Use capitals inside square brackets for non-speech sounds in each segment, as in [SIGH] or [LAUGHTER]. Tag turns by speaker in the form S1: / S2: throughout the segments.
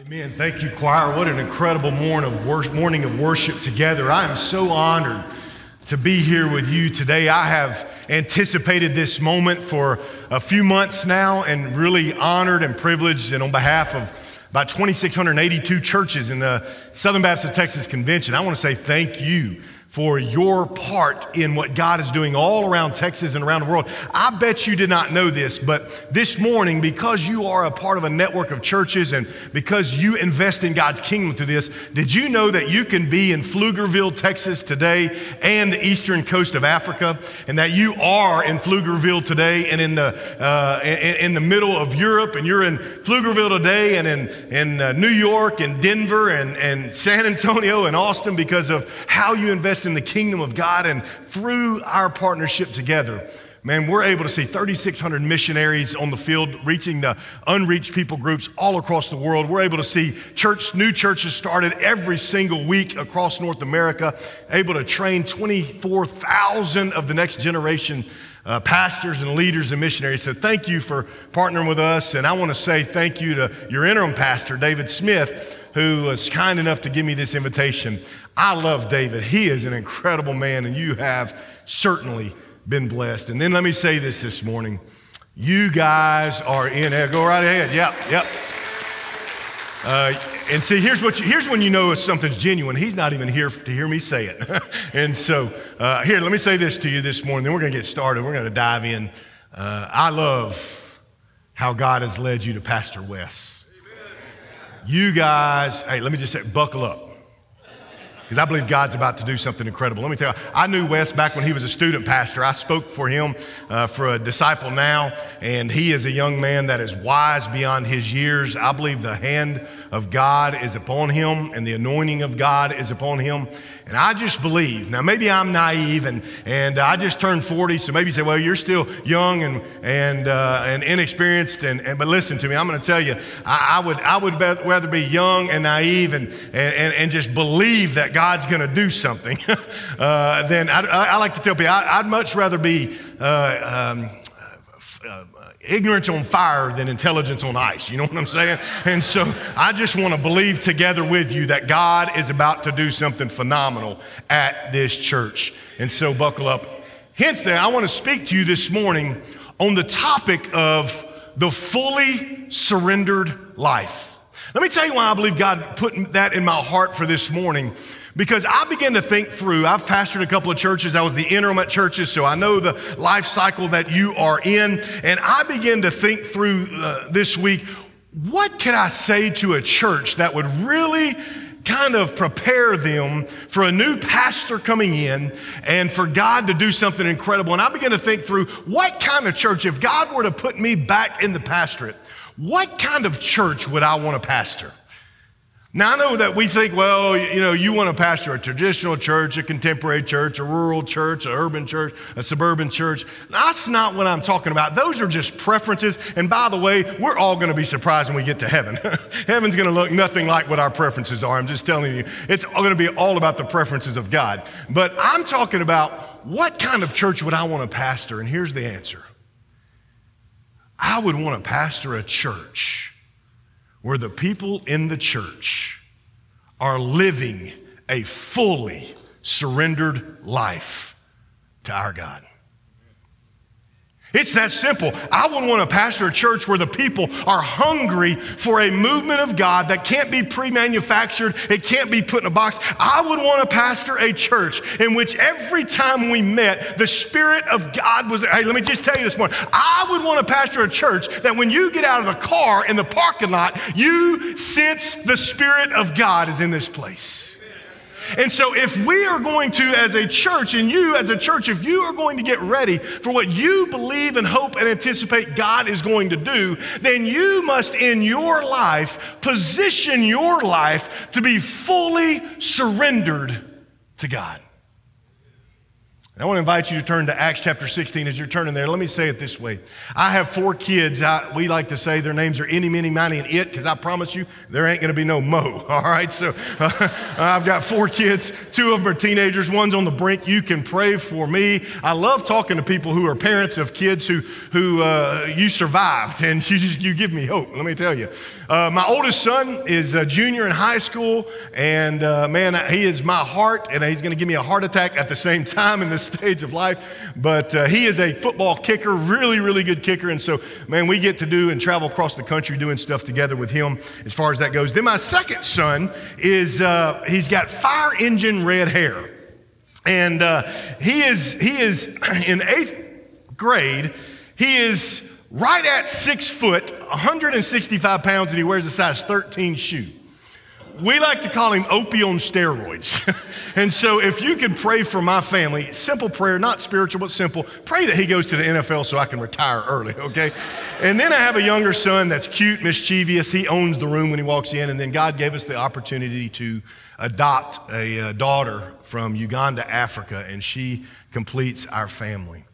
S1: Amen. Thank you, choir. What an incredible morning of, wor- morning of worship together. I am so honored to be here with you today. I have anticipated this moment for a few months now and really honored and privileged, and on behalf of about 2,682 churches in the Southern Baptist Texas Convention, I want to say thank you for your part in what God is doing all around Texas and around the world. I bet you did not know this, but this morning, because you are a part of a network of churches and because you invest in God's kingdom through this, did you know that you can be in Pflugerville, Texas today and the eastern coast of Africa, and that you are in Pflugerville today and in the, uh, in, the middle of Europe, and you're in Pflugerville today and in, in uh, New York and Denver and, and San Antonio and Austin because of how you invest in the kingdom of God. And through our partnership together, man, we're able to see 3,600 missionaries on the field reaching the unreached people groups all across the world. We're able to see church, new churches started every single week across North America, able to train 24,000 of the next generation. Uh, pastors and leaders and missionaries. So, thank you for partnering with us. And I want to say thank you to your interim pastor, David Smith, who was kind enough to give me this invitation. I love David. He is an incredible man, and you have certainly been blessed. And then let me say this this morning. You guys are in. Go right ahead. Yep, yep. Uh, and see, here's, what you, here's when you know if something's genuine. He's not even here to hear me say it. [LAUGHS] and so, uh, here, let me say this to you this morning. Then we're going to get started. We're going to dive in. Uh, I love how God has led you to Pastor Wes. You guys, hey, let me just say, buckle up because I believe God's about to do something incredible. Let me tell you, I knew Wes back when he was a student pastor. I spoke for him uh, for a disciple now, and he is a young man that is wise beyond his years. I believe the hand of God is upon him and the anointing of God is upon him. And I just believe, now maybe I'm naive and, and I just turned 40, so maybe you say, well, you're still young and, and, uh, and inexperienced. And, and, but listen to me, I'm going to tell you, I, I, would, I would rather be young and naive and, and, and just believe that God's going to do something [LAUGHS] uh, than I, I, like to tell people, I, would much rather be. Uh, um, uh, ignorance on fire than intelligence on ice. You know what I'm saying? And so I just want to believe together with you that God is about to do something phenomenal at this church. And so buckle up. Hence, then, I want to speak to you this morning on the topic of the fully surrendered life. Let me tell you why I believe God put that in my heart for this morning because I began to think through, I've pastored a couple of churches. I was the interim at churches, so I know the life cycle that you are in. And I began to think through uh, this week, what could I say to a church that would really kind of prepare them for a new pastor coming in and for God to do something incredible. And I began to think through what kind of church, if God were to put me back in the pastorate, what kind of church would I want to pastor? Now, I know that we think, well, you know, you want to pastor a traditional church, a contemporary church, a rural church, an urban church, a suburban church. That's not what I'm talking about. Those are just preferences. And by the way, we're all going to be surprised when we get to heaven. [LAUGHS] Heaven's going to look nothing like what our preferences are. I'm just telling you, it's going to be all about the preferences of God. But I'm talking about what kind of church would I want to pastor? And here's the answer I would want to pastor a church where the people in the church are living a fully surrendered life to our God. It's that simple. I would want to pastor a church where the people are hungry for a movement of God that can't be pre manufactured, it can't be put in a box. I would want to pastor a church in which every time we met, the Spirit of God was. Hey, let me just tell you this morning. I would want to pastor a church that when you get out of the car in the parking lot, you sense the Spirit of God is in this place. And so, if we are going to, as a church, and you as a church, if you are going to get ready for what you believe and hope and anticipate God is going to do, then you must, in your life, position your life to be fully surrendered to God. I want to invite you to turn to Acts chapter 16 as you're turning there. Let me say it this way. I have four kids. I, we like to say their names are any, many, miny, and it because I promise you there ain't going to be no Mo. [LAUGHS] All right. So uh, [LAUGHS] I've got four kids. Two of them are teenagers. One's on the brink. You can pray for me. I love talking to people who are parents of kids who, who uh, you survived [LAUGHS] and you, just, you give me hope. Let me tell you. Uh, my oldest son is a junior in high school. And uh, man, he is my heart. And he's going to give me a heart attack at the same time in stage of life. But uh, he is a football kicker, really, really good kicker. And so, man, we get to do and travel across the country doing stuff together with him as far as that goes. Then my second son is, uh, he's got fire engine red hair. And uh, he, is, he is [CLEARS THROAT] in eighth grade, he is right at six foot, 165 pounds, and he wears a size 13 shoe we like to call him Opie on steroids. [LAUGHS] and so if you can pray for my family, simple prayer, not spiritual, but simple, pray that he goes to the NFL so I can retire early, okay? And then I have a younger son that's cute, mischievous. He owns the room when he walks in. And then God gave us the opportunity to adopt a uh, daughter from Uganda, Africa, and she completes our family.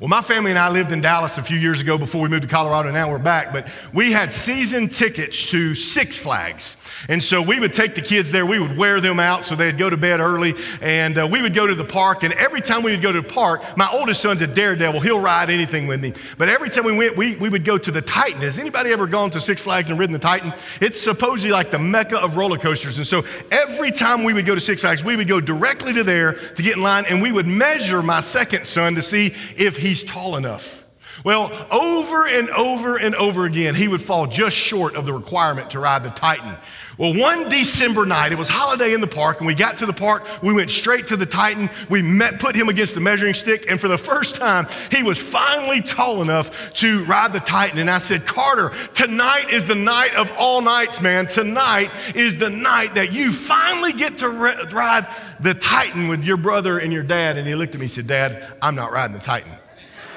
S1: Well, my family and I lived in Dallas a few years ago before we moved to Colorado, now we're back. But we had season tickets to Six Flags. And so we would take the kids there, we would wear them out so they'd go to bed early, and uh, we would go to the park. And every time we would go to the park, my oldest son's a daredevil. He'll ride anything with me. But every time we went, we, we would go to the Titan. Has anybody ever gone to Six Flags and ridden the Titan? It's supposedly like the mecca of roller coasters. And so every time we would go to Six Flags, we would go directly to there to get in line, and we would measure my second son to see if he's tall enough. Well, over and over and over again, he would fall just short of the requirement to ride the Titan. Well, one December night, it was holiday in the park, and we got to the park. We went straight to the Titan. We met, put him against the measuring stick, and for the first time, he was finally tall enough to ride the Titan. And I said, Carter, tonight is the night of all nights, man. Tonight is the night that you finally get to ride the Titan with your brother and your dad. And he looked at me and said, Dad, I'm not riding the Titan.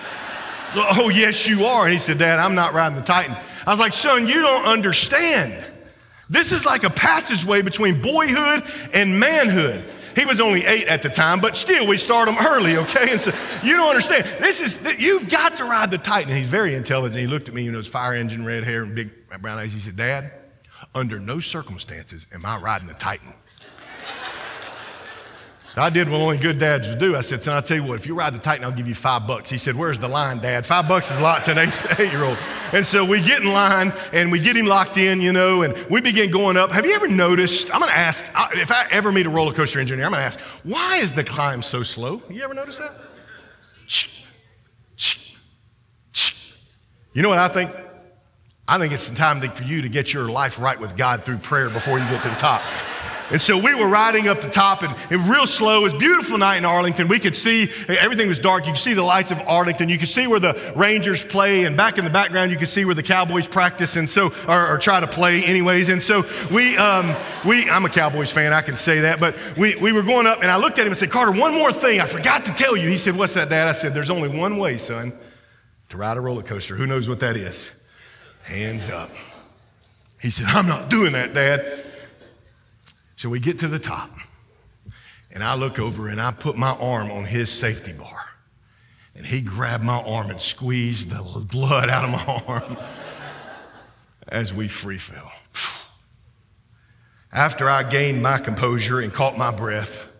S1: [LAUGHS] so, oh, yes, you are. And he said, Dad, I'm not riding the Titan. I was like, son, you don't understand. This is like a passageway between boyhood and manhood. He was only eight at the time, but still, we start him early, okay? And so you don't understand. This is, you've got to ride the Titan. And he's very intelligent. He looked at me, you know, his fire engine, red hair, and big brown eyes. He said, Dad, under no circumstances am I riding the Titan. I did what only good dads would do. I said, son, I'll tell you what, if you ride the Titan, I'll give you five bucks. He said, where's the line, dad? Five bucks is a lot to an eight, [LAUGHS] eight year old. And so we get in line and we get him locked in, you know, and we begin going up. Have you ever noticed? I'm going to ask, if I ever meet a roller coaster engineer, I'm going to ask, why is the climb so slow? You ever notice that? You know what I think? I think it's time for you to get your life right with God through prayer before you get to the top. And so we were riding up the top and, and real slow. It was a beautiful night in Arlington. We could see, everything was dark. You could see the lights of Arlington. You could see where the Rangers play. And back in the background, you could see where the Cowboys practice and so, or, or try to play anyways. And so we, um, we, I'm a Cowboys fan. I can say that. But we, we were going up and I looked at him and said, Carter, one more thing. I forgot to tell you. He said, what's that, Dad? I said, there's only one way, son, to ride a roller coaster. Who knows what that is? Hands up. He said, I'm not doing that, Dad. So we get to the top, and I look over and I put my arm on his safety bar. And he grabbed my arm and squeezed the blood out of my [LAUGHS] arm as we free fell. After I gained my composure and caught my breath,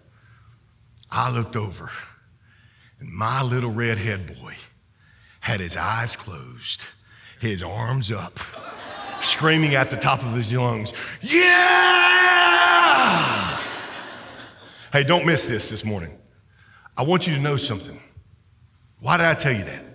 S1: I looked over, and my little redhead boy had his eyes closed, his arms up screaming at the top of his lungs, Yeah! Hey, don't miss this this morning. I want you to know something. Why did I tell you that?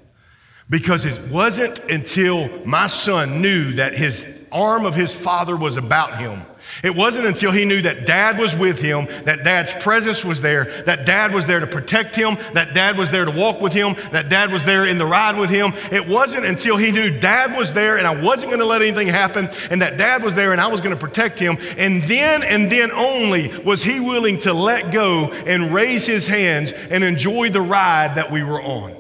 S1: Because it wasn't until my son knew that his arm of his father was about him it wasn't until he knew that dad was with him, that dad's presence was there, that dad was there to protect him, that dad was there to walk with him, that dad was there in the ride with him. It wasn't until he knew dad was there and I wasn't going to let anything happen and that dad was there and I was going to protect him. And then and then only was he willing to let go and raise his hands and enjoy the ride that we were on.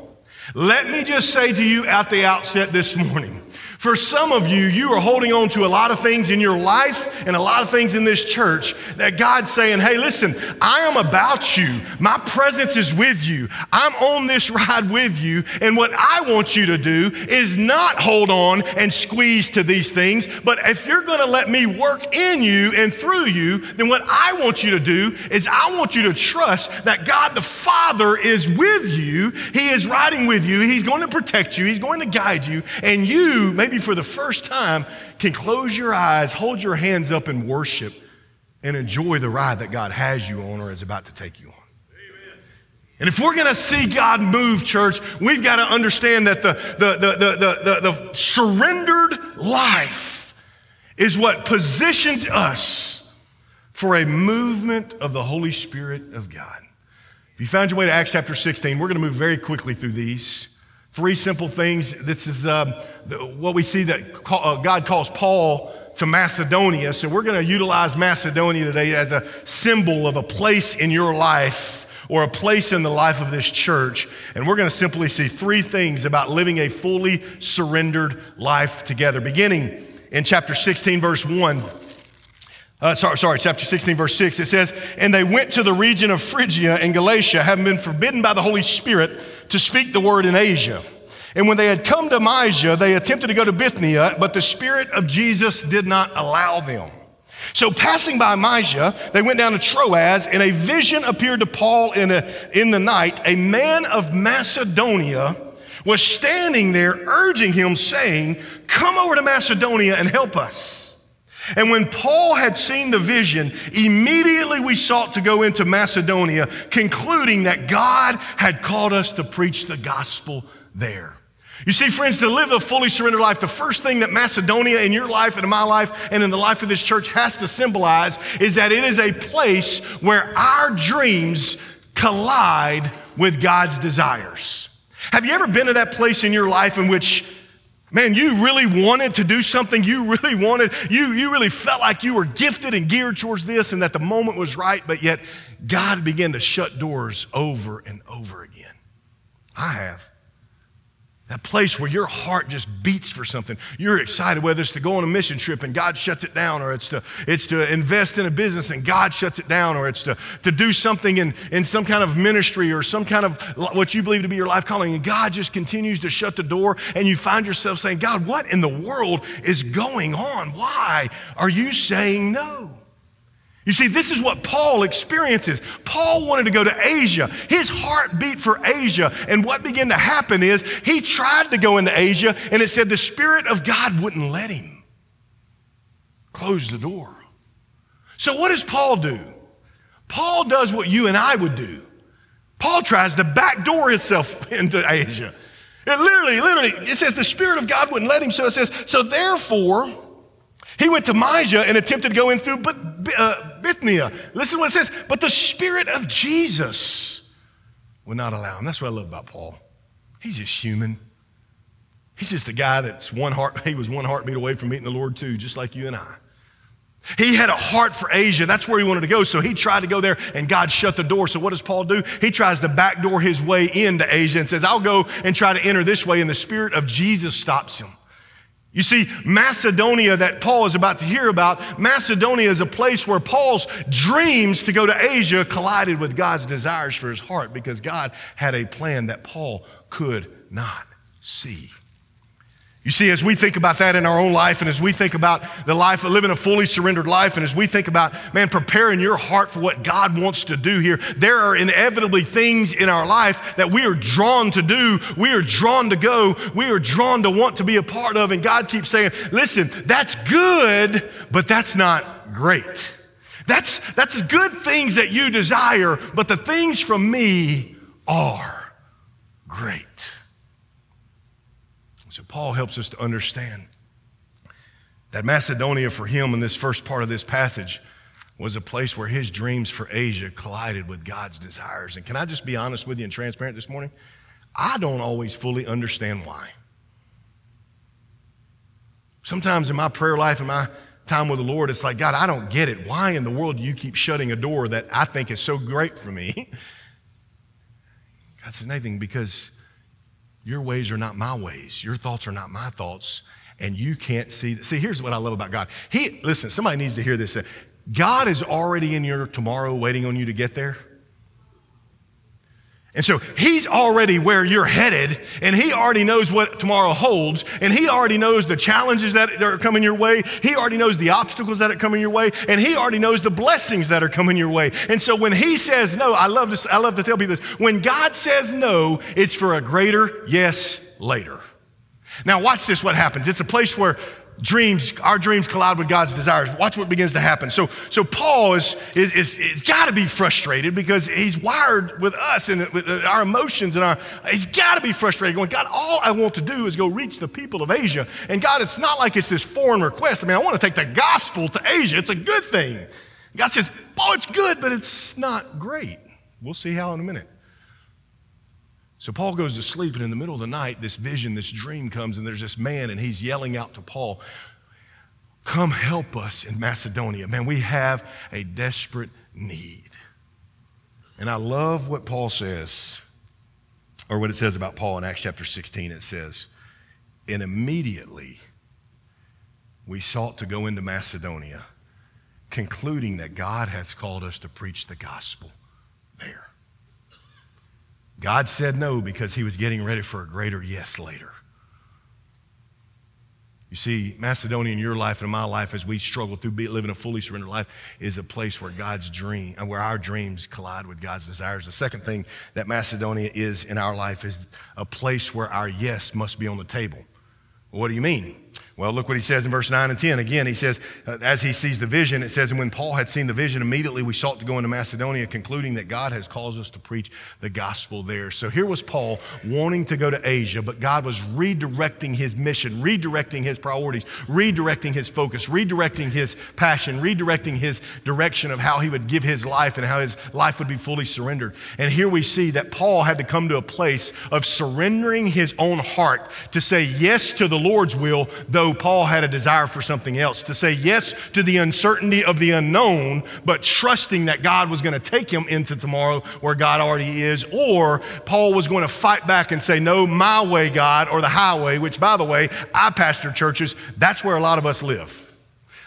S1: Let me just say to you at the outset this morning For some of you, you are holding on to a lot of things in your life and a lot of things in this church that God's saying, hey, listen, I am about you. My presence is with you. I'm on this [LAUGHS] ride with you. And what I want you to do is not hold on and squeeze to these things, but if you're going to let me work in you and through you, then what I want you to do is I want you to trust that God the Father is with you. He is riding with you. He's going to protect you. He's going to guide you. And you, maybe for the first time, can close your eyes, hold your hands up in worship, and enjoy the ride that God has you on or is about to take you on. And if we're going to see God move, church, we've got to understand that the, the, the, the, the, the, surrendered life is what positions us for a movement of the Holy Spirit of God. If you found your way to Acts chapter 16, we're going to move very quickly through these. Three simple things. This is uh, what we see that uh, God calls Paul to Macedonia. So we're going to utilize Macedonia today as a symbol of a place in your life or a place in the life of this church. And we're going to simply see three things about living a fully surrendered life together. Beginning in chapter 16, verse 1. Uh, sorry, sorry, chapter 16, verse 6. It says, And they went to the region of Phrygia and Galatia, having been forbidden by the Holy Spirit to speak the word in Asia. And when they had come to Mysia, they attempted to go to Bithynia, but the Spirit of Jesus did not allow them. So, passing by Mysia, they went down to Troas, and a vision appeared to Paul in, a, in the night. A man of Macedonia was standing there, urging him, saying, Come over to Macedonia and help us. And when Paul had seen the vision, immediately we sought to go into Macedonia, concluding that God had called us to preach the gospel there. You see, friends, to live a fully surrendered life, the first thing that Macedonia in your life and in my life and in the life of this church has to symbolize is that it is a place where our dreams collide with God's desires. Have you ever been to that place in your life in which Man, you really wanted to do something. You really wanted, you, you really felt like you were gifted and geared towards this and that the moment was right, but yet God began to shut doors over and over again. I have. That place where your heart just beats for something. You're excited, whether it's to go on a mission trip and God shuts it down, or it's to, it's to invest in a business and God shuts it down, or it's to, to do something in, in some kind of ministry or some kind of what you believe to be your life calling, and God just continues to shut the door, and you find yourself saying, God, what in the world is going on? Why are you saying no? You see, this is what Paul experiences. Paul wanted to go to Asia. His heart beat for Asia. And what began to happen is he tried to go into Asia, and it said the Spirit of God wouldn't let him. Close the door. So, what does Paul do? Paul does what you and I would do. Paul tries to backdoor himself [LAUGHS] into Asia. It literally, literally, it says the Spirit of God wouldn't let him. So it says, so therefore, he went to Mysia and attempted to go in through uh, Bithynia. Listen to what it says. But the Spirit of Jesus would not allow him. That's what I love about Paul. He's just human. He's just a guy that's one heart, [LAUGHS] he was one heartbeat away from meeting the Lord too, just like you and I. He had a heart for Asia. That's where he wanted to go. So he tried to go there and God shut the door. So what does Paul do? He tries to backdoor his way into Asia and says, I'll go and try to enter this way. And the Spirit of Jesus stops him. You see, Macedonia, that Paul is about to hear about, Macedonia is a place where Paul's dreams to go to Asia collided with God's desires for his heart because God had a plan that Paul could not see. You see, as we think about that in our own life, and as we think about the life of living a fully surrendered life, and as we think about, man, preparing your heart for what God wants to do here, there are inevitably things in our life that we are drawn to do, we are drawn to go, we are drawn to want to be a part of. And God keeps saying, listen, that's good, but that's not great. That's, that's good things that you desire, but the things from me are great. So Paul helps us to understand that Macedonia for him in this first part of this passage was a place where his dreams for Asia collided with God's desires. And can I just be honest with you and transparent this morning? I don't always fully understand why. Sometimes in my prayer life and my time with the Lord, it's like, God, I don't get it. Why in the world do you keep shutting a door that I think is so great for me? [LAUGHS] God says, Nathan, because your ways are not my ways. Your thoughts are not my thoughts. and you can't see. See, here's what I love about God. He, listen, somebody needs to hear this. Uh, God is already in your tomorrow waiting on you to get there. And so he's already where you're headed, and he already knows what tomorrow holds, and he already knows the challenges that are coming your way. He already knows the obstacles that are coming your way, and he already knows the blessings that are coming your way. And so when he says no, I love to, I love to tell people this when God says no, it's for a greater yes later. Now, watch this what happens. It's a place where dreams, our dreams collide with God's desires. Watch what begins to happen. So, so Paul is, is, is, is got to be frustrated because he's wired with us and with uh, our emotions and our, he's got to be frustrated going, God, all I want to do is go reach the people of Asia. And God, it's not like it's this foreign request. I mean, I want to take the gospel to Asia. It's a good thing. God says, oh, it's good, but it's not great. We'll see how in a minute. So Paul goes to sleep, and in the middle of the night, this vision, this dream comes, and there's this man, and he's yelling out to Paul, Come help us in Macedonia. Man, we have a desperate need. And I love what Paul says, or what it says about Paul in Acts chapter 16. It says, And immediately we sought to go into Macedonia, concluding that God has called us to preach the gospel there. God said no because he was getting ready for a greater yes later. You see, Macedonia in your life and in my life, as we struggle through living a fully surrendered life, is a place where God's dream, uh, where our dreams collide with God's desires. The second thing that Macedonia is in our life is a place where our yes must be on the table. What do you mean? Well, look what he says in verse 9 and 10. Again, he says, uh, as he sees the vision, it says, And when Paul had seen the vision, immediately we sought to go into Macedonia, concluding that God has caused us to preach the gospel there. So here was Paul wanting to go to Asia, but God was redirecting his mission, redirecting his priorities, redirecting his focus, redirecting his passion, redirecting his direction of how he would give his life and how his life would be fully surrendered. And here we see that Paul had to come to a place of surrendering his own heart to say yes to the Lord's will, though Paul had a desire for something else to say yes to the uncertainty of the unknown, but trusting that God was going to take him into tomorrow where God already is, or Paul was going to fight back and say, No, my way, God, or the highway, which, by the way, I pastor churches, that's where a lot of us live.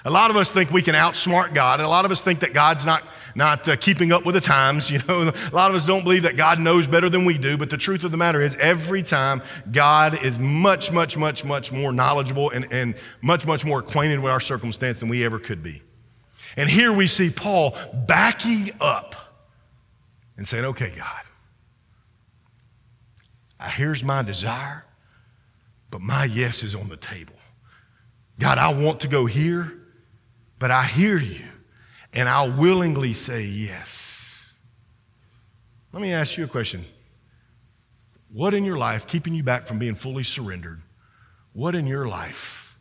S1: A lot of us think we can outsmart God, and a lot of us think that God's not not uh, keeping up with the times. You know, [LAUGHS] a lot of us don't believe that God knows better than we do, but the truth of the matter is, every time God is much, much, much, much more knowledgeable and, and much, much more acquainted with our circumstance than we ever could be. And here we see Paul backing up and saying, Okay, God, here's my desire, but my yes is on the table. God, I want to go here, but I hear you and I'll willingly say yes. Let me ask you a question. What in your life, keeping you back from being fully surrendered, what in your life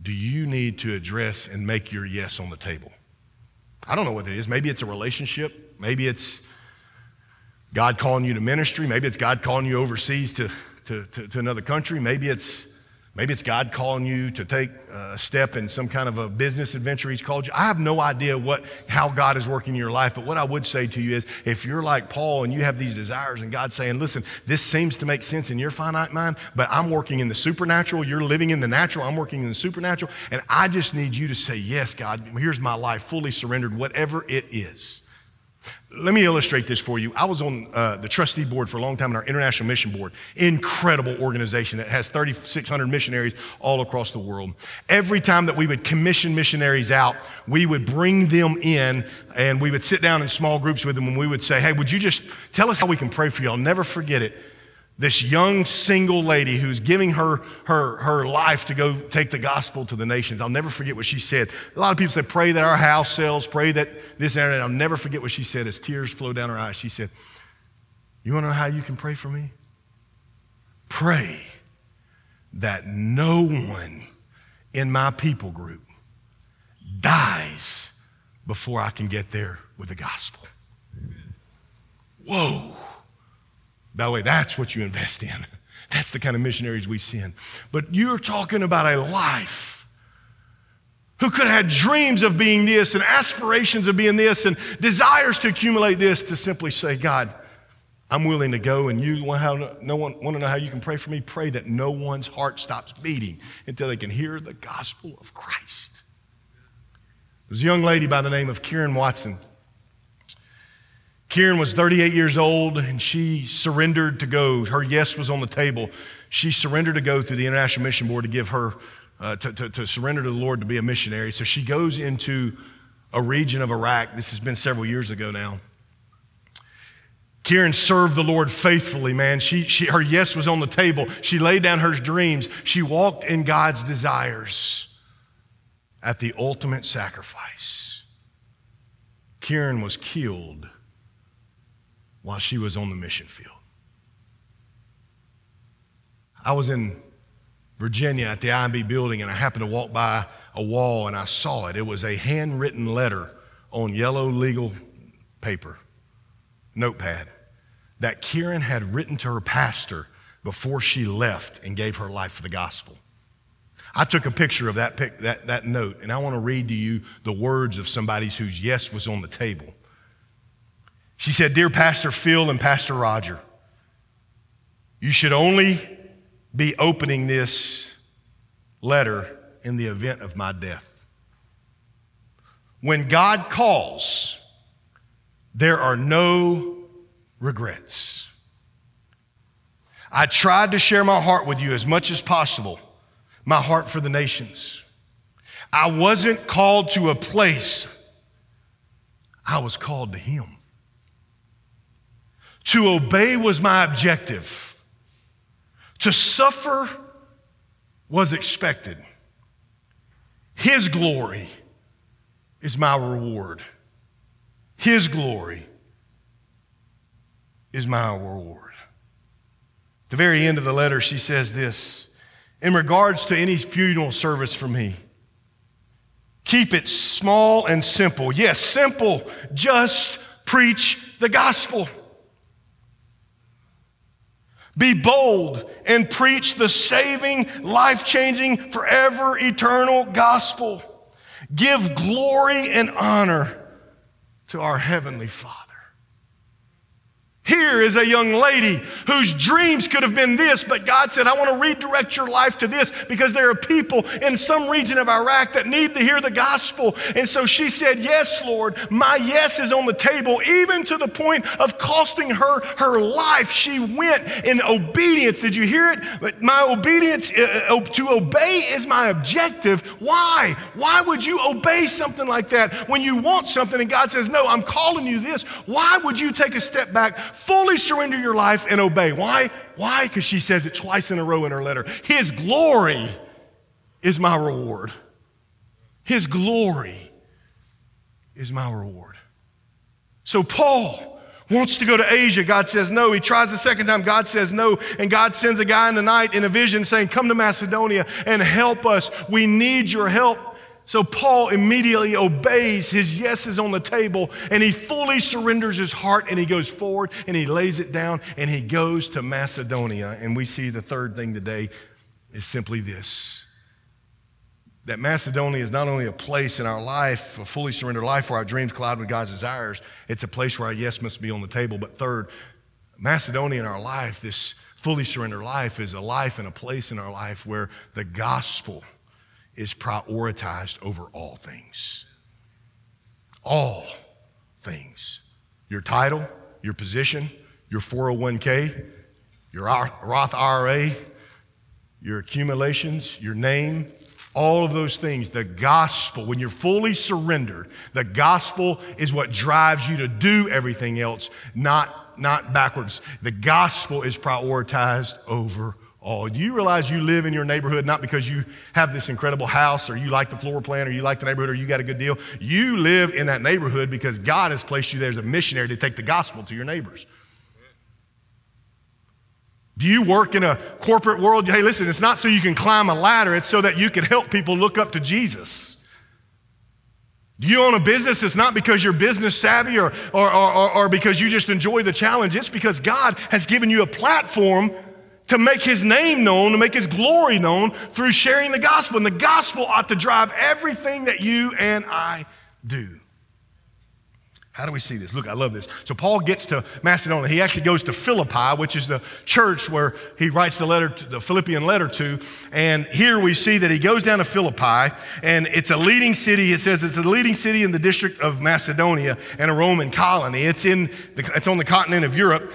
S1: do you need to address and make your yes on the table? I don't know what it is. Maybe it's a relationship. Maybe it's God calling you to ministry. Maybe it's God calling you overseas to, to, to, to another country. Maybe it's Maybe it's God calling you to take a step in some kind of a business adventure He's called you. I have no idea what, how God is working in your life, but what I would say to you is if you're like Paul and you have these desires and God's saying, listen, this seems to make sense in your finite mind, but I'm working in the supernatural, you're living in the natural, I'm working in the supernatural, and I just need you to say, yes, God, here's my life, fully surrendered, whatever it is. Let me illustrate this for you. I was on uh, the trustee board for a long time in our International Mission Board. Incredible organization that has 3,600 missionaries all across the world. Every time that we would commission missionaries out, we would bring them in and we would sit down in small groups with them and we would say, Hey, would you just tell us how we can pray for you? I'll never forget it this young single lady who's giving her, her, her life to go take the gospel to the nations. I'll never forget what she said. A lot of people say, pray that our house sells, pray that this and that. I'll never forget what she said as tears flowed down her eyes. She said, You want to know how you can pray for me? Pray that no one in my people group dies before I can get there with the gospel. Whoa. By the way, that's what you invest in. That's the kind of missionaries we send. But you're talking about a life who could have had dreams of being this and aspirations of being this and desires to accumulate this to simply say, God, I'm willing to go, and you want, how, no one, want to know how you can pray for me? Pray that no one's heart stops beating until they can hear the gospel of Christ. There's a young lady by the name of Karen Watson. Karen was 38 years old and she surrendered to go. Her yes was on the table. She surrendered to go through the International Mission Board to give her, uh, to, to, to surrender to the Lord to be a missionary. So she goes into a region of Iraq. This has been several years ago now. Karen served the Lord faithfully, man. She, she, her yes was on the table. She laid down her dreams. She walked in God's desires at the ultimate sacrifice. Karen was killed while she was on the mission field. I was in Virginia at the IMB building and I happened to walk by a wall and I saw it. It was a handwritten letter on yellow legal paper, notepad, that Karen had written to her pastor before she left and gave her life for the gospel. I took a picture of that, pic, that, that note, and I want to read to you the words of somebody whose yes was on the table. She said, Dear Pastor Phil and Pastor Roger, you should only be opening this letter in the event of my death. When God calls, there are no regrets. I tried to share my heart with you as much as possible, my heart for the nations. I wasn't called to a place, I was called to Him. To obey was my objective. To suffer was expected. His glory is my reward. His glory is my reward. At the very end of the letter, she says this In regards to any funeral service for me, keep it small and simple. Yes, simple. Just preach the gospel. Be bold and preach the saving, life changing, forever eternal gospel. Give glory and honor to our Heavenly Father. Here is a young lady whose dreams could have been this, but God said, I want to redirect your life to this because there are people in some region of Iraq that need to hear the gospel. And so she said, Yes, Lord, my yes is on the table, even to the point of costing her her life. She went in obedience. Did you hear it? My obedience uh, uh to obey is my objective. Why? Why would you obey something like that when you want something and God says, No, I'm calling you this? Why would you take a step back? Fully surrender your life and obey. Why? Why? Because she says it twice in a row in her letter. His glory is my reward. His glory is my reward. So Paul wants to go to Asia. God says no. He tries the second time. God says no. And God sends a guy in the night in a vision saying, Come to Macedonia and help us. We need your help. So Paul immediately obeys. His yes is on the table, and he fully surrenders his heart and he goes forward and he lays it down and he goes to Macedonia. And we see the third thing today is simply this that Macedonia is not only a place in our life, a fully surrendered life where our dreams collide with God's desires, it's a place where our yes must be on the table. But third, Macedonia in our life, this fully surrendered life, is a life and a place in our life where the gospel is prioritized over all things. All things. Your title, your position, your 401k, your Roth IRA, your accumulations, your name, all of those things. The gospel, when you're fully surrendered, the gospel is what drives you to do everything else, not, not backwards. The gospel is prioritized over Oh, do you realize you live in your neighborhood not because you have this incredible house or you like the floor plan or you like the neighborhood or you got a good deal? You live in that neighborhood because God has placed you there as a missionary to take the gospel to your neighbors. Do you work in a corporate world? Hey, listen, it's not so you can climb a ladder, it's so that you can help people look up to Jesus. Do you own a business? It's not because you're business savvy or, or, or, or because you just enjoy the challenge. It's because God has given you a platform to make his name known, to make his glory known through sharing the gospel. And the gospel ought to drive everything that you and I do. How do we see this? Look, I love this. So Paul gets to Macedonia. He actually goes to Philippi, which is the church where he writes the letter, to, the Philippian letter to. And here we see that he goes down to Philippi, and it's a leading city. It says it's the leading city in the district of Macedonia and a Roman colony. It's in, the, it's on the continent of Europe.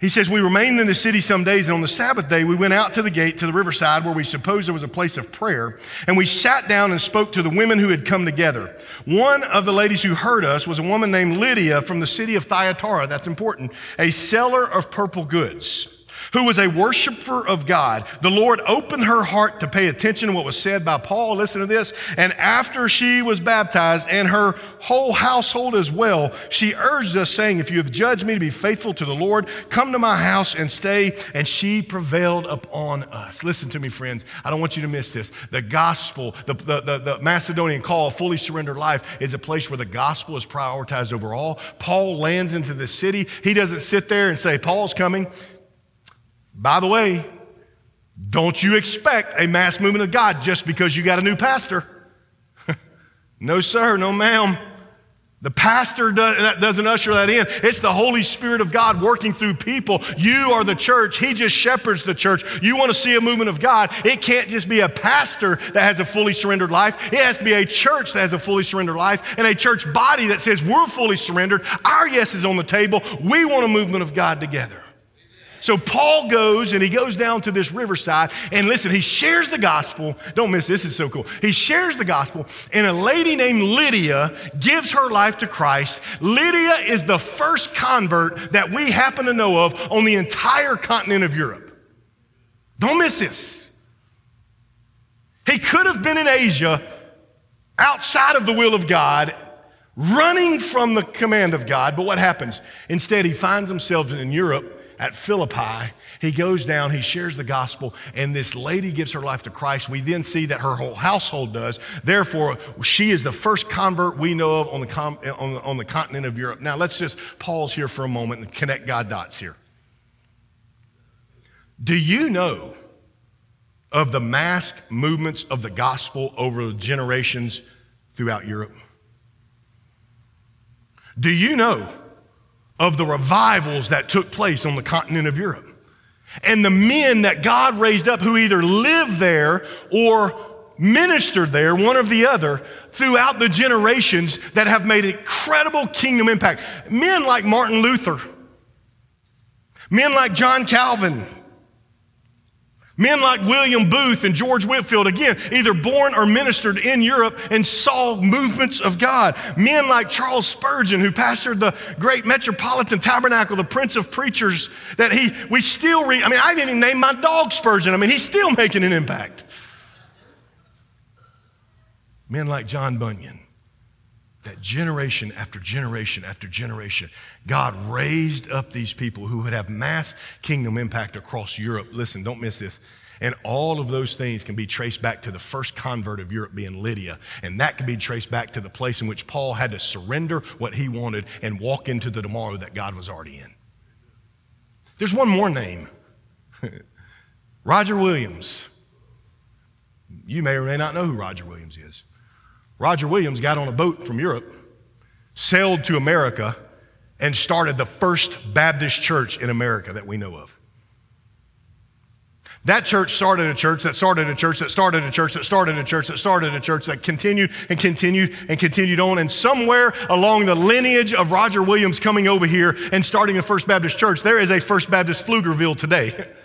S1: He says, We remained in the city some days, and on the Sabbath day, we went out to the gate to the riverside where we supposed there was a place of prayer, and we sat down and spoke to the women who had come together. One of the ladies who heard us was a woman named Lydia from the city of Thyatira, that's important, a seller of purple goods who was a worshiper of God. The Lord opened her heart to pay attention to what was said by Paul. Listen to this. And after she was baptized and her whole household as well, she urged us, saying, If you have judged me to be faithful to the Lord, come to my house and stay. And she prevailed upon us. Listen to me, friends. I don't want you to miss this. The gospel, the, the, the, the Macedonian call, fully surrendered life, is a place where the gospel is prioritized over all. Paul lands into the city. He doesn't sit there and say, Paul's coming. By the way, don't you expect a mass movement of God just because you got a new pastor. [LAUGHS] no, sir, no, ma'am. The pastor doesn't usher that in. It's the Holy Spirit of God working through people. You are the church. He just shepherds the church. You want to see a movement of God. It can't just be a pastor that has a fully surrendered life. It has to be a church that has a fully surrendered life and a church body that says, We're fully surrendered. Our yes is on the table. We want a movement of God together. So Paul goes and he goes down to this riverside and listen, he shares the gospel. Don't miss this, is so cool. He shares the gospel, and a lady named Lydia gives her life to Christ. Lydia is the first convert that we happen to know of on the entire continent of Europe. Don't miss this. He could have been in Asia outside of the will of God running from the command of God, but what happens? Instead, he finds himself in Europe at Philippi. He goes down, he shares the gospel, and this lady gives her life to Christ. We then see that her whole household does. Therefore, she is the first convert we know of on the, com- on the, on the continent of Europe. Now, let's just pause here for a moment and connect God dots here. Do you know of the mass movements of the gospel over generations throughout Europe? Do you know of the revivals that took place on the continent of Europe. And the men that God raised up who either lived there or ministered there, one or the other, throughout the generations that have made incredible kingdom impact. Men like Martin Luther, men like John Calvin, Men like William Booth and George Whitefield, again, either born or ministered in Europe and saw movements of God. Men like Charles Spurgeon, who pastored the great Metropolitan Tabernacle, the Prince of Preachers, that he, we still read. I mean, I didn't even name my dog Spurgeon. I mean, he's still making an impact. Men like John Bunyan, that generation after generation after generation, God raised up these people who would have mass kingdom impact across Europe. Listen, don't miss this. And all of those things can be traced back to the first convert of Europe being Lydia. And that can be traced back to the place in which Paul had to surrender what he wanted and walk into the tomorrow that God was already in. There's one more name [LAUGHS] Roger Williams. You may or may not know who Roger Williams is. Roger Williams got on a boat from Europe, sailed to America, and started the first Baptist church in America that we know of. That church started a church that started a church that started a church that started a church that started a church that continued and continued and continued on. And somewhere along the lineage of Roger Williams coming over here and starting the First Baptist church, there is a First Baptist Pflugerville today. [LAUGHS]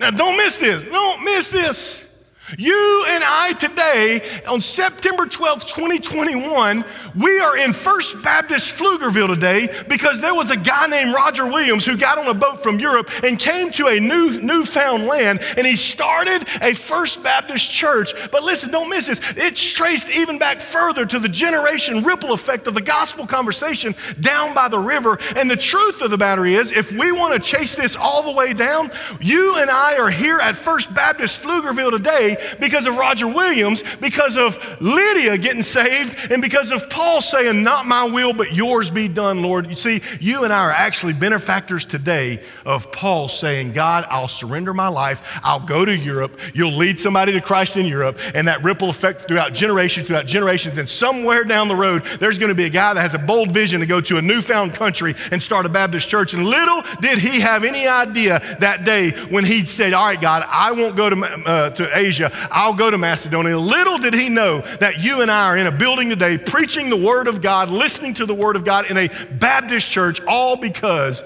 S1: Now, don't miss this. Don't miss this. You and I today, on September 12th, 2021, we are in First Baptist Pflugerville today because there was a guy named Roger Williams who got on a boat from Europe and came to a new newfound land and he started a First Baptist church. But listen, don't miss this. It's traced even back further to the generation ripple effect of the gospel conversation down by the river. And the truth of the matter is, if we want to chase this all the way down, you and I are here at First Baptist Pflugerville today because of Roger Williams, because of Lydia getting saved, and because of Paul saying, Not my will, but yours be done, Lord. You see, you and I are actually benefactors today of Paul saying, God, I'll surrender my life. I'll go to Europe. You'll lead somebody to Christ in Europe, and that ripple effect throughout generations, throughout generations, and somewhere down the road, there's going to be a guy that has a bold vision to go to a newfound country and start a Baptist church. And little did he have any idea that day when he said, All right, God, I won't go to, uh, to Asia, I'll go to Macedonia. Little did he know that you and I are in a building today preaching the Word of God, listening to the Word of God in a Baptist church, all because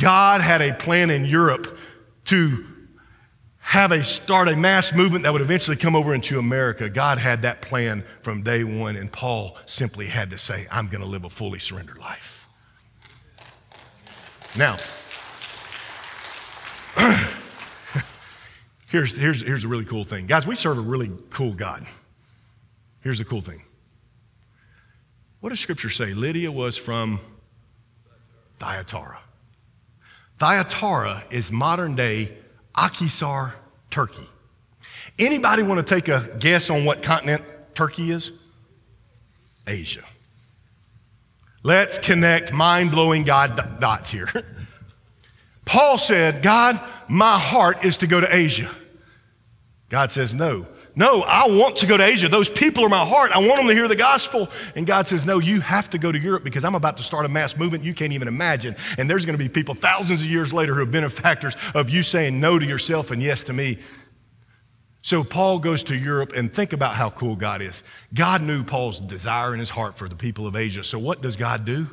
S1: God had a plan in Europe to have a start a mass movement that would eventually come over into America. God had that plan from day one, and Paul simply had to say, I'm going to live a fully surrendered life. Now, [CLEARS THROAT] here's, here's, here's a really cool thing. Guys, we serve a really cool God. Here's the cool thing. What does Scripture say? Lydia was from Thyatira. Thyatira is modern day Akhisar, Turkey. Anybody want to take a guess on what continent Turkey is? Asia. Let's connect mind blowing God dots here. [LAUGHS] Paul said, God, my heart is to go to Asia. God says, No. No, I want to go to Asia. Those people are my heart. I want them to hear the gospel. And God says, No, you have to go to Europe because I'm about to start a mass movement you can't even imagine. And there's going to be people thousands of years later who are benefactors of you saying no to yourself and yes to me. So Paul goes to Europe and think about how cool God is. God knew Paul's desire in his heart for the people of Asia. So what does God do?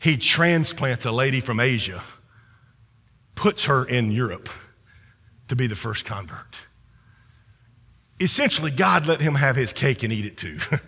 S1: He transplants a lady from Asia, puts her in Europe to be the first convert essentially, God let him have his cake and eat it too. [LAUGHS]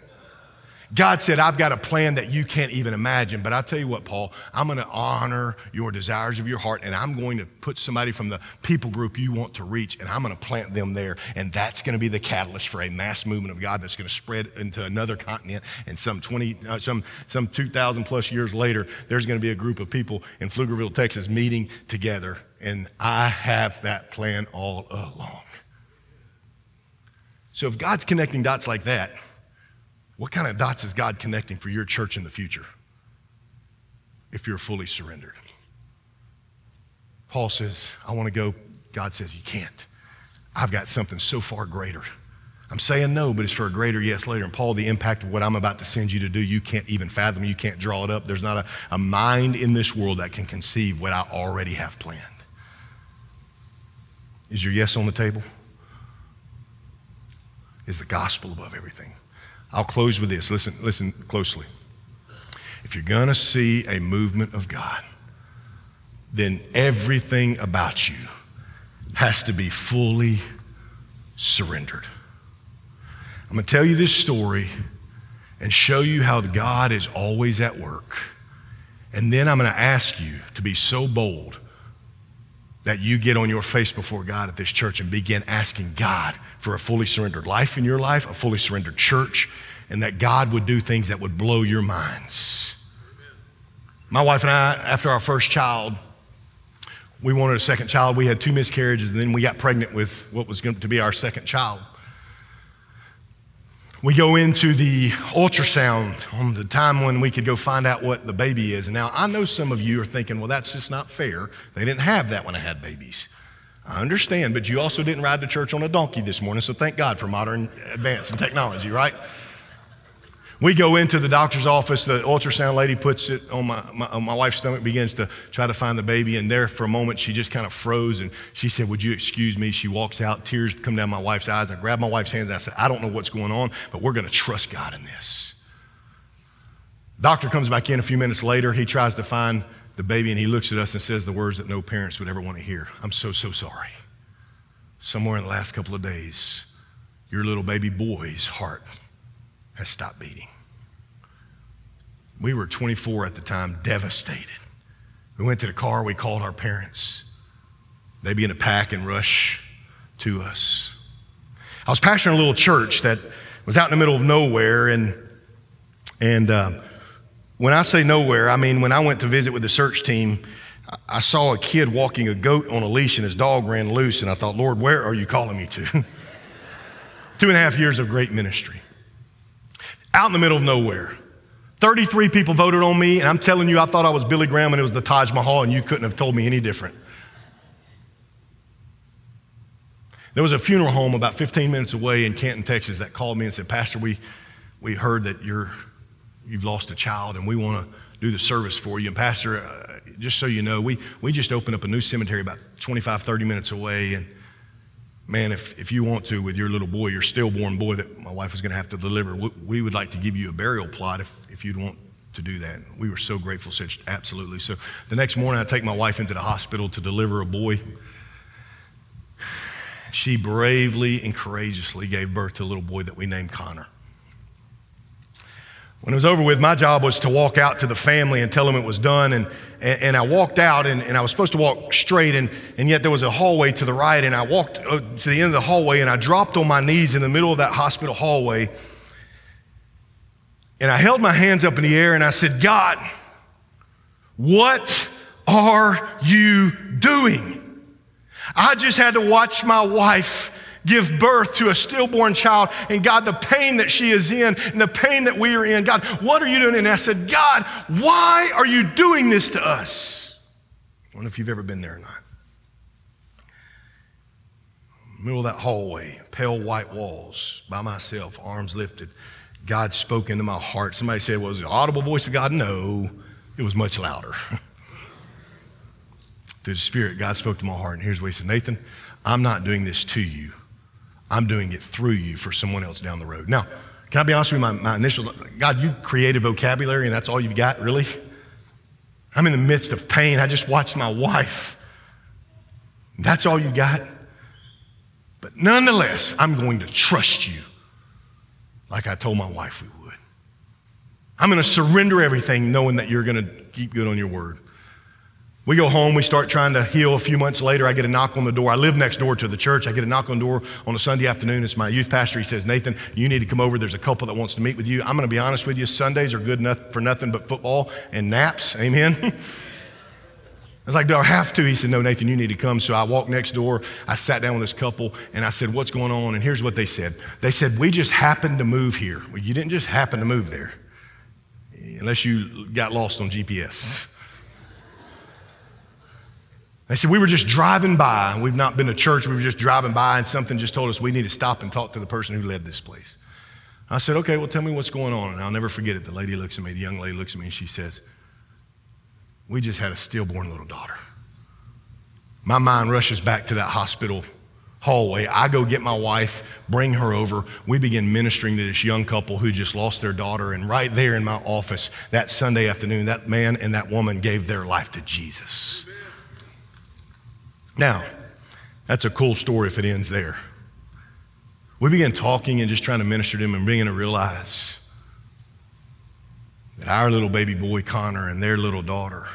S1: God said, I've got a plan that you can't even imagine. But I'll tell you what, Paul, I'm going to honor your desires of your heart, and I'm going to put somebody from the people group you want to reach, and I'm going to plant them there. And that's going to be the catalyst for a mass movement of God that's going to spread into another continent. And some 20, uh, some, some 2,000 plus years later, there's going to be a group of people in Pflugerville, Texas, meeting together. And I have that plan all along. So if God's connecting dots like that, what kind of dots is God connecting for your church in the future if you're fully surrendered? Paul says, I want to go. God says, You can't. I've got something so far greater. I'm saying no, but it's for a greater yes later. And Paul, the impact of what I'm about to send you to do, you can't even fathom. You can't draw it up. There's not a, a mind in this world that can conceive what I already have planned. Is your yes on the table? Is the gospel above everything. I'll close with this. Listen, listen closely. If you're going to see a movement of God, then everything about you has to be fully surrendered. I'm going to tell you this story and show you how God is always at work. And then I'm going to ask you to be so bold that you get on your face before God at this church and begin asking God for a fully surrendered life in your life, a fully surrendered church, and that God would do things that would blow your minds. My wife and I, after our first child, we wanted a second child. We had two miscarriages, and then we got pregnant with what was going to be our second child we go into the ultrasound on the time when we could go find out what the baby is. Now I know some of you are thinking, well, that's just not fair. They didn't have that when I had babies. I understand, but you also didn't ride to church on a donkey this morning, so thank God for modern advance and technology, right? We go into the doctor's office. The ultrasound lady puts it on my, my, on my, wife's stomach, begins to try to find the baby. And there for a moment, she just kind of froze. And she said, Would you excuse me? She walks out, tears come down my wife's eyes. I grab my wife's hands. And I said, I don't know what's going on, but we're going to trust God in this. Doctor comes back in a few minutes later. He tries to find the baby and he looks at us and says the words that no parents would ever want to hear I'm so, so sorry. Somewhere in the last couple of days, your little baby boy's heart has stopped beating. We were 24 at the time, devastated. We went to the car, we called our parents. They began to pack and rush to us. I was pastoring a little church that was out in the middle of nowhere, and, and uh, when I say nowhere, I mean when I went to visit with the search team, I saw a kid walking a goat on a leash, and his dog ran loose, and I thought, Lord, where are you calling me to? [LAUGHS] Two and a half years of great ministry. Out in the middle of nowhere. 33 people voted on me, and I'm telling you, I thought I was Billy Graham and it was the Taj Mahal, and you couldn't have told me any different. There was a funeral home about 15 minutes away in Canton, Texas, that called me and said, Pastor, we, we heard that you're, you've lost a child, and we want to do the service for you. And, Pastor, uh, just so you know, we, we just opened up a new cemetery about 25, 30 minutes away, and man, if, if you want to, with your little boy, your stillborn boy that my wife was going to have to deliver, we, we, would like to give you a burial plot if, if you'd want to do that. We were so grateful, said absolutely. So the next morning, I take my wife into the hospital to deliver a boy. She bravely and courageously gave birth to a little boy that we named Connor. When it was over with, my job was to walk out to the family and tell them it was done. And, and, and I walked out, and, and, I was supposed to walk straight, and, and yet there was a hallway to the right. And I walked uh, to the end of the hallway, and I dropped on my knees in the middle of that hospital hallway. And I held my hands up in the air, and I said, God, what are you doing? I just had to watch my wife give birth to a stillborn child. And God, the pain that she is in and the pain that we are in, God, what are you doing? And I said, God, why are you doing this to us? I don't know if you've ever been there or not. Middle of that hallway, pale white walls, by myself, arms lifted. God spoke into my heart. Somebody said, well, was it the audible voice of God? No, it was much louder. [LAUGHS] Through the Spirit, God spoke to my heart, and here's what He said Nathan, I'm not doing this to you. I'm doing it through you for someone else down the road. Now, can I be honest with you? My, my initial, God, you created vocabulary and that's all you've got, really? I'm in the midst of pain. I just watched my wife. That's all you got? But nonetheless, I'm going to trust you like I told my wife we would. I'm going to surrender everything knowing that you're going to keep good on your word. We go home, we start trying to heal. A few months later, I get a knock on the door. I live next door to the church. I get a knock on the door on a Sunday afternoon. It's my youth pastor. He says, Nathan, you need to come over. There's a couple that wants to meet with you. I'm going to be honest with you. Sundays are good enough for nothing but football and naps. Amen. [LAUGHS] I was like, Do I have to? He said, No, Nathan, you need to come. So I walked next door. I sat down with this couple and I said, What's going on? And here's what they said They said, We just happened to move here. Well, you didn't just happen to move there, unless you got lost on GPS. They said, We were just driving by. We've not been to church. We were just driving by, and something just told us we need to stop and talk to the person who led this place. I said, Okay, well, tell me what's going on. And I'll never forget it. The lady looks at me, the young lady looks at me, and she says, We just had a stillborn little daughter. My mind rushes back to that hospital hallway. I go get my wife, bring her over. We begin ministering to this young couple who just lost their daughter. And right there in my office that Sunday afternoon, that man and that woman gave their life to Jesus. Now, that's a cool story if it ends there. We begin talking and just trying to minister to them and beginning to realize that our little baby boy Connor and their little daughter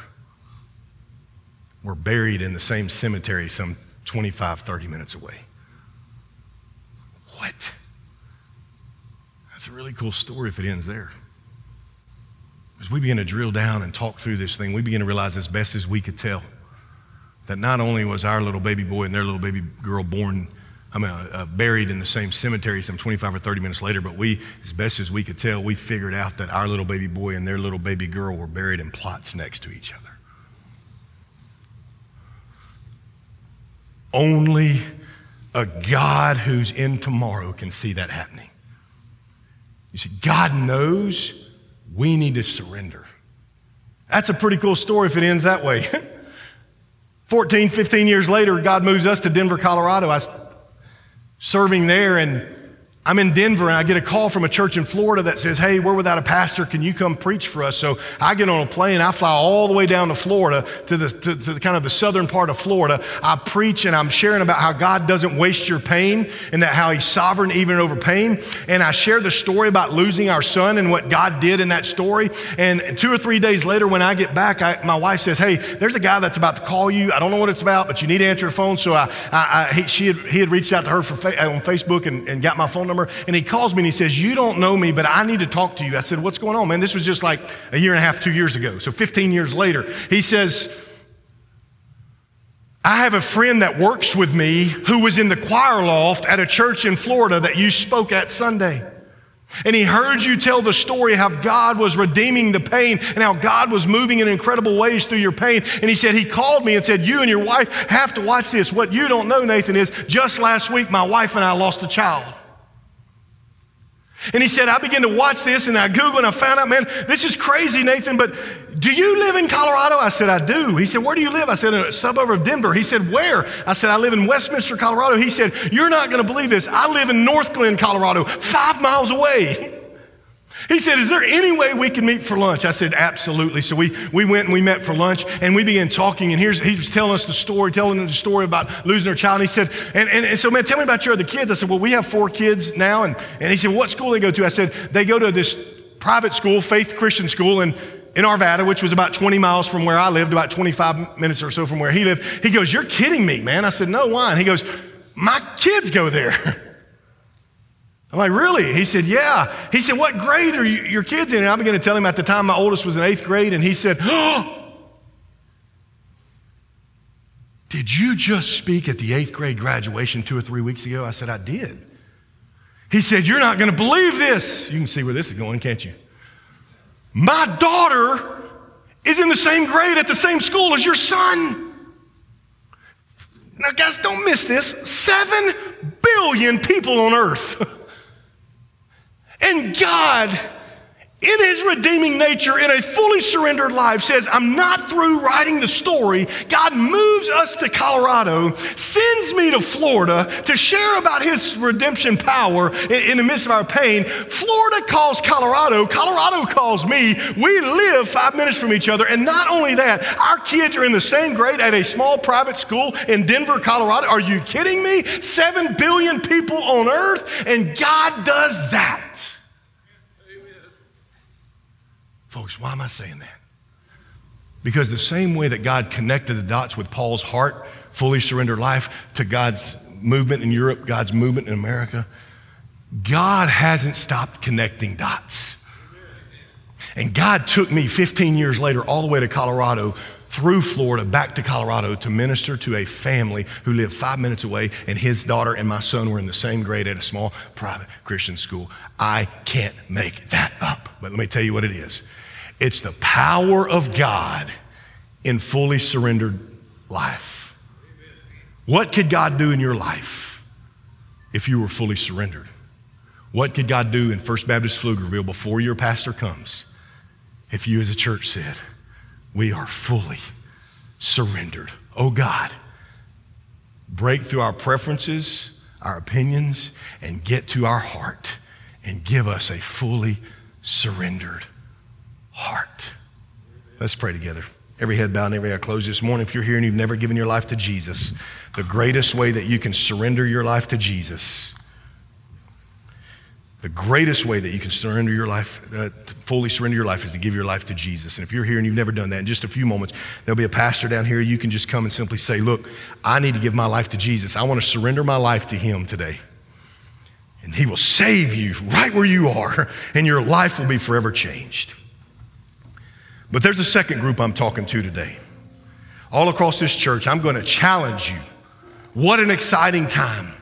S1: were buried in the same cemetery some 25, 30 minutes away. What? That's a really cool story if it ends there. As we begin to drill down and talk through this thing, we begin to realize as best as we could tell that not only was our little baby boy and their little baby girl born, I mean, uh, uh, buried in the same cemetery some 25 or 30 minutes later, but we, as best as we could tell, we figured out that our little baby boy and their little baby girl were buried in plots next to each other. Only a God who's in tomorrow can see that happening. You see, God knows we need to surrender. That's a pretty cool story if it ends that way. [LAUGHS] 14, 15 years later, God moves us to Denver, Colorado. I was serving there and I'm in Denver and I get a call from a church in Florida that says, Hey, we're without a pastor. Can you come preach for us? So I get on a plane. I fly all the way down to Florida to the, to, to the kind of the southern part of Florida. I preach and I'm sharing about how God doesn't waste your pain and that how He's sovereign even over pain. And I share the story about losing our son and what God did in that story. And two or three days later, when I get back, I, my wife says, Hey, there's a guy that's about to call you. I don't know what it's about, but you need to answer the phone. So I, I, he, she had, he had reached out to her for, on Facebook and, and got my phone number number and he calls me and he says, You don't know me, but I need to talk to you. I said, What's going on, man? This was just like a year and a half, two years ago. So 15 years later, he says, I have a friend that works with me who was in the choir loft at a church in Florida that you spoke at Sunday. And he heard you tell the story how God was redeeming the pain and how God was moving in incredible ways through your pain. And he said, He called me and said, You and your wife have to watch this. What you don't know, Nathan, is just last week, my wife and I lost a child. And he said, I began to watch this and I Googled and I found out, man, this is crazy, Nathan, but do you live in Colorado? I said, I do. He said, Where do you live? I said, In a suburb of Denver. He said, Where? I said, I live in Westminster, Colorado. He said, You're not going to believe this. I live in Northglenn, Colorado, five miles away. [LAUGHS] He said, Is there any way we can meet for lunch? I said, Absolutely. So we, we went and we met for lunch and we began talking. And here's, he was telling us the story, telling the story about losing her child. And he said, and, and, and so, man, tell me about your other kids. I said, Well, we have four kids now. And, and he said, What school they go to? I said, They go to this private school, Faith Christian School. And in Arvada, which was about 20 miles from where I lived, about 25 minutes or so from where he lived. He goes, You're kidding me, man. I said, No, why? And he goes, My kids go there. [LAUGHS] I'm like, Really? He said, Yeah. He said, What grade are you, your kids in? And I began to tell him at the time my oldest was in eighth grade, and he said, Oh, [GASPS] did you just speak at the eighth grade graduation two or three weeks ago? I said, I did. He said, You're not going to believe this. You can see where this is going, can't you? My daughter is in the same grade at the same school as your son. Now, guys, don't miss this. Seven billion people on earth. [LAUGHS] and God in his redeeming nature, in a fully surrendered life, says, I'm not through writing the story. God moves us to Colorado, sends me to Florida to share about his redemption power in, in, the midst of our pain. Florida calls Colorado, Colorado calls me. We live five minutes from each other. And not only that, our kids are in the same grade at a small private school in Denver, Colorado. Are you kidding me? Seven billion people on earth, and God does that. Folks, why am I saying that? Because the same way that God connected the dots with Paul's heart, fully surrendered life, to God's movement in Europe, God's movement in America, God hasn't stopped connecting dots. And God took me 15 years later all the way to Colorado, through Florida, back to Colorado to minister to a family who lived five minutes away, and his daughter and my son were in the same grade at a small private Christian school. I can't make that up. But let me tell you what it is it's the power of God in fully surrendered life. What could God do in your life if you were fully surrendered? What could God do in First Baptist Pflugerville before your pastor comes if you as a church said, We are fully surrendered? Oh God, break through our preferences, our opinions, and get to our heart and give us a fully surrendered heart. Let's pray together. Every head bowed and every eye closed this morning. If you're here and you've never given your life to Jesus, the greatest way that you can surrender your life to Jesus, the greatest way that you can surrender your life, uh, fully surrender your life, is to give your life to Jesus. And if you're here and you've never done that, in just a few moments, there'll be a pastor down here. You can just come and simply say, Look, I need to give my life to Jesus. I want to surrender my life to Him today. And He will save you right where you are, and your life will be forever changed. But there's a second group I'm talking to today. All across this church, I'm going to challenge you. What an exciting time.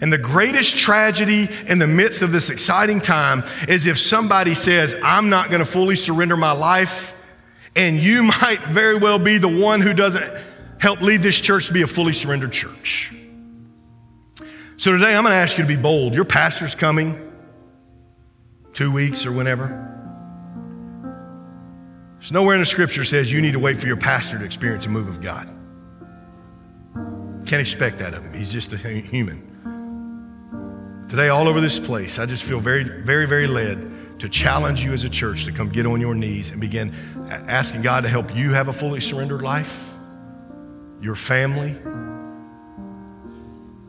S1: And the greatest tragedy in the midst of this exciting time is if somebody says, I'm not going to fully surrender my life, and you [LAUGHS] might very well be the one who doesn't help lead this church to be a fully surrendered church. So today I'm going to ask you to be bold. Your pastor's coming two weeks or whenever. There's nowhere in the scripture says you need to wait for your pastor to experience a move of God. Can't expect that of him. He's just a human. Today, all over this place, I just feel very, very, very led to challenge you as a church to come get on your knees and begin asking God to help you have a fully surrendered life, your family,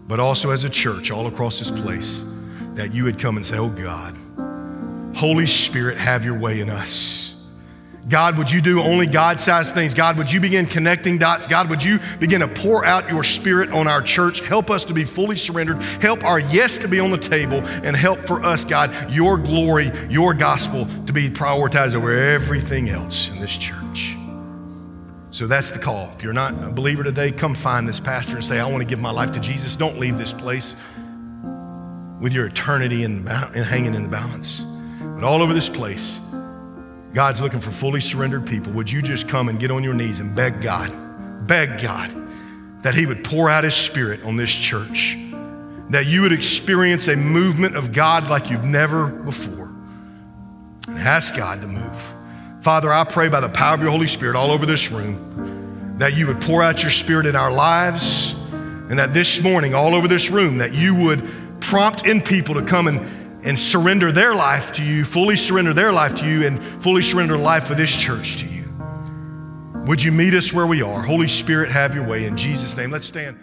S1: but also as a church all across this place, that you would come and say, Oh God, Holy Spirit, have your way in us. God, would you do only God sized things? God, would you begin connecting dots? God, would you begin to pour out your spirit on our church? Help us to be fully surrendered. Help our yes to be on the table and help for us, God, your glory, your gospel to be prioritized over everything else in this church. So that's the call. If you're not a believer today, come find this pastor and say, I want to give my life to Jesus. Don't leave this place with your eternity in, in hanging in the balance. But all over this place, God's looking for fully surrendered people. Would you just come and get on your knees and beg God, beg God that He would pour out His Spirit on this church, that you would experience a movement of God like you've never before, and ask God to move. Father, I pray by the power of your Holy Spirit all over this room that you would pour out your Spirit in our lives, and that this morning, all over this room, that you would prompt in people to come and and surrender their life to you, fully surrender their life to you, and fully surrender the life of this church to you. Would you meet us where we are? Holy Spirit, have your way. In Jesus' name, let's stand.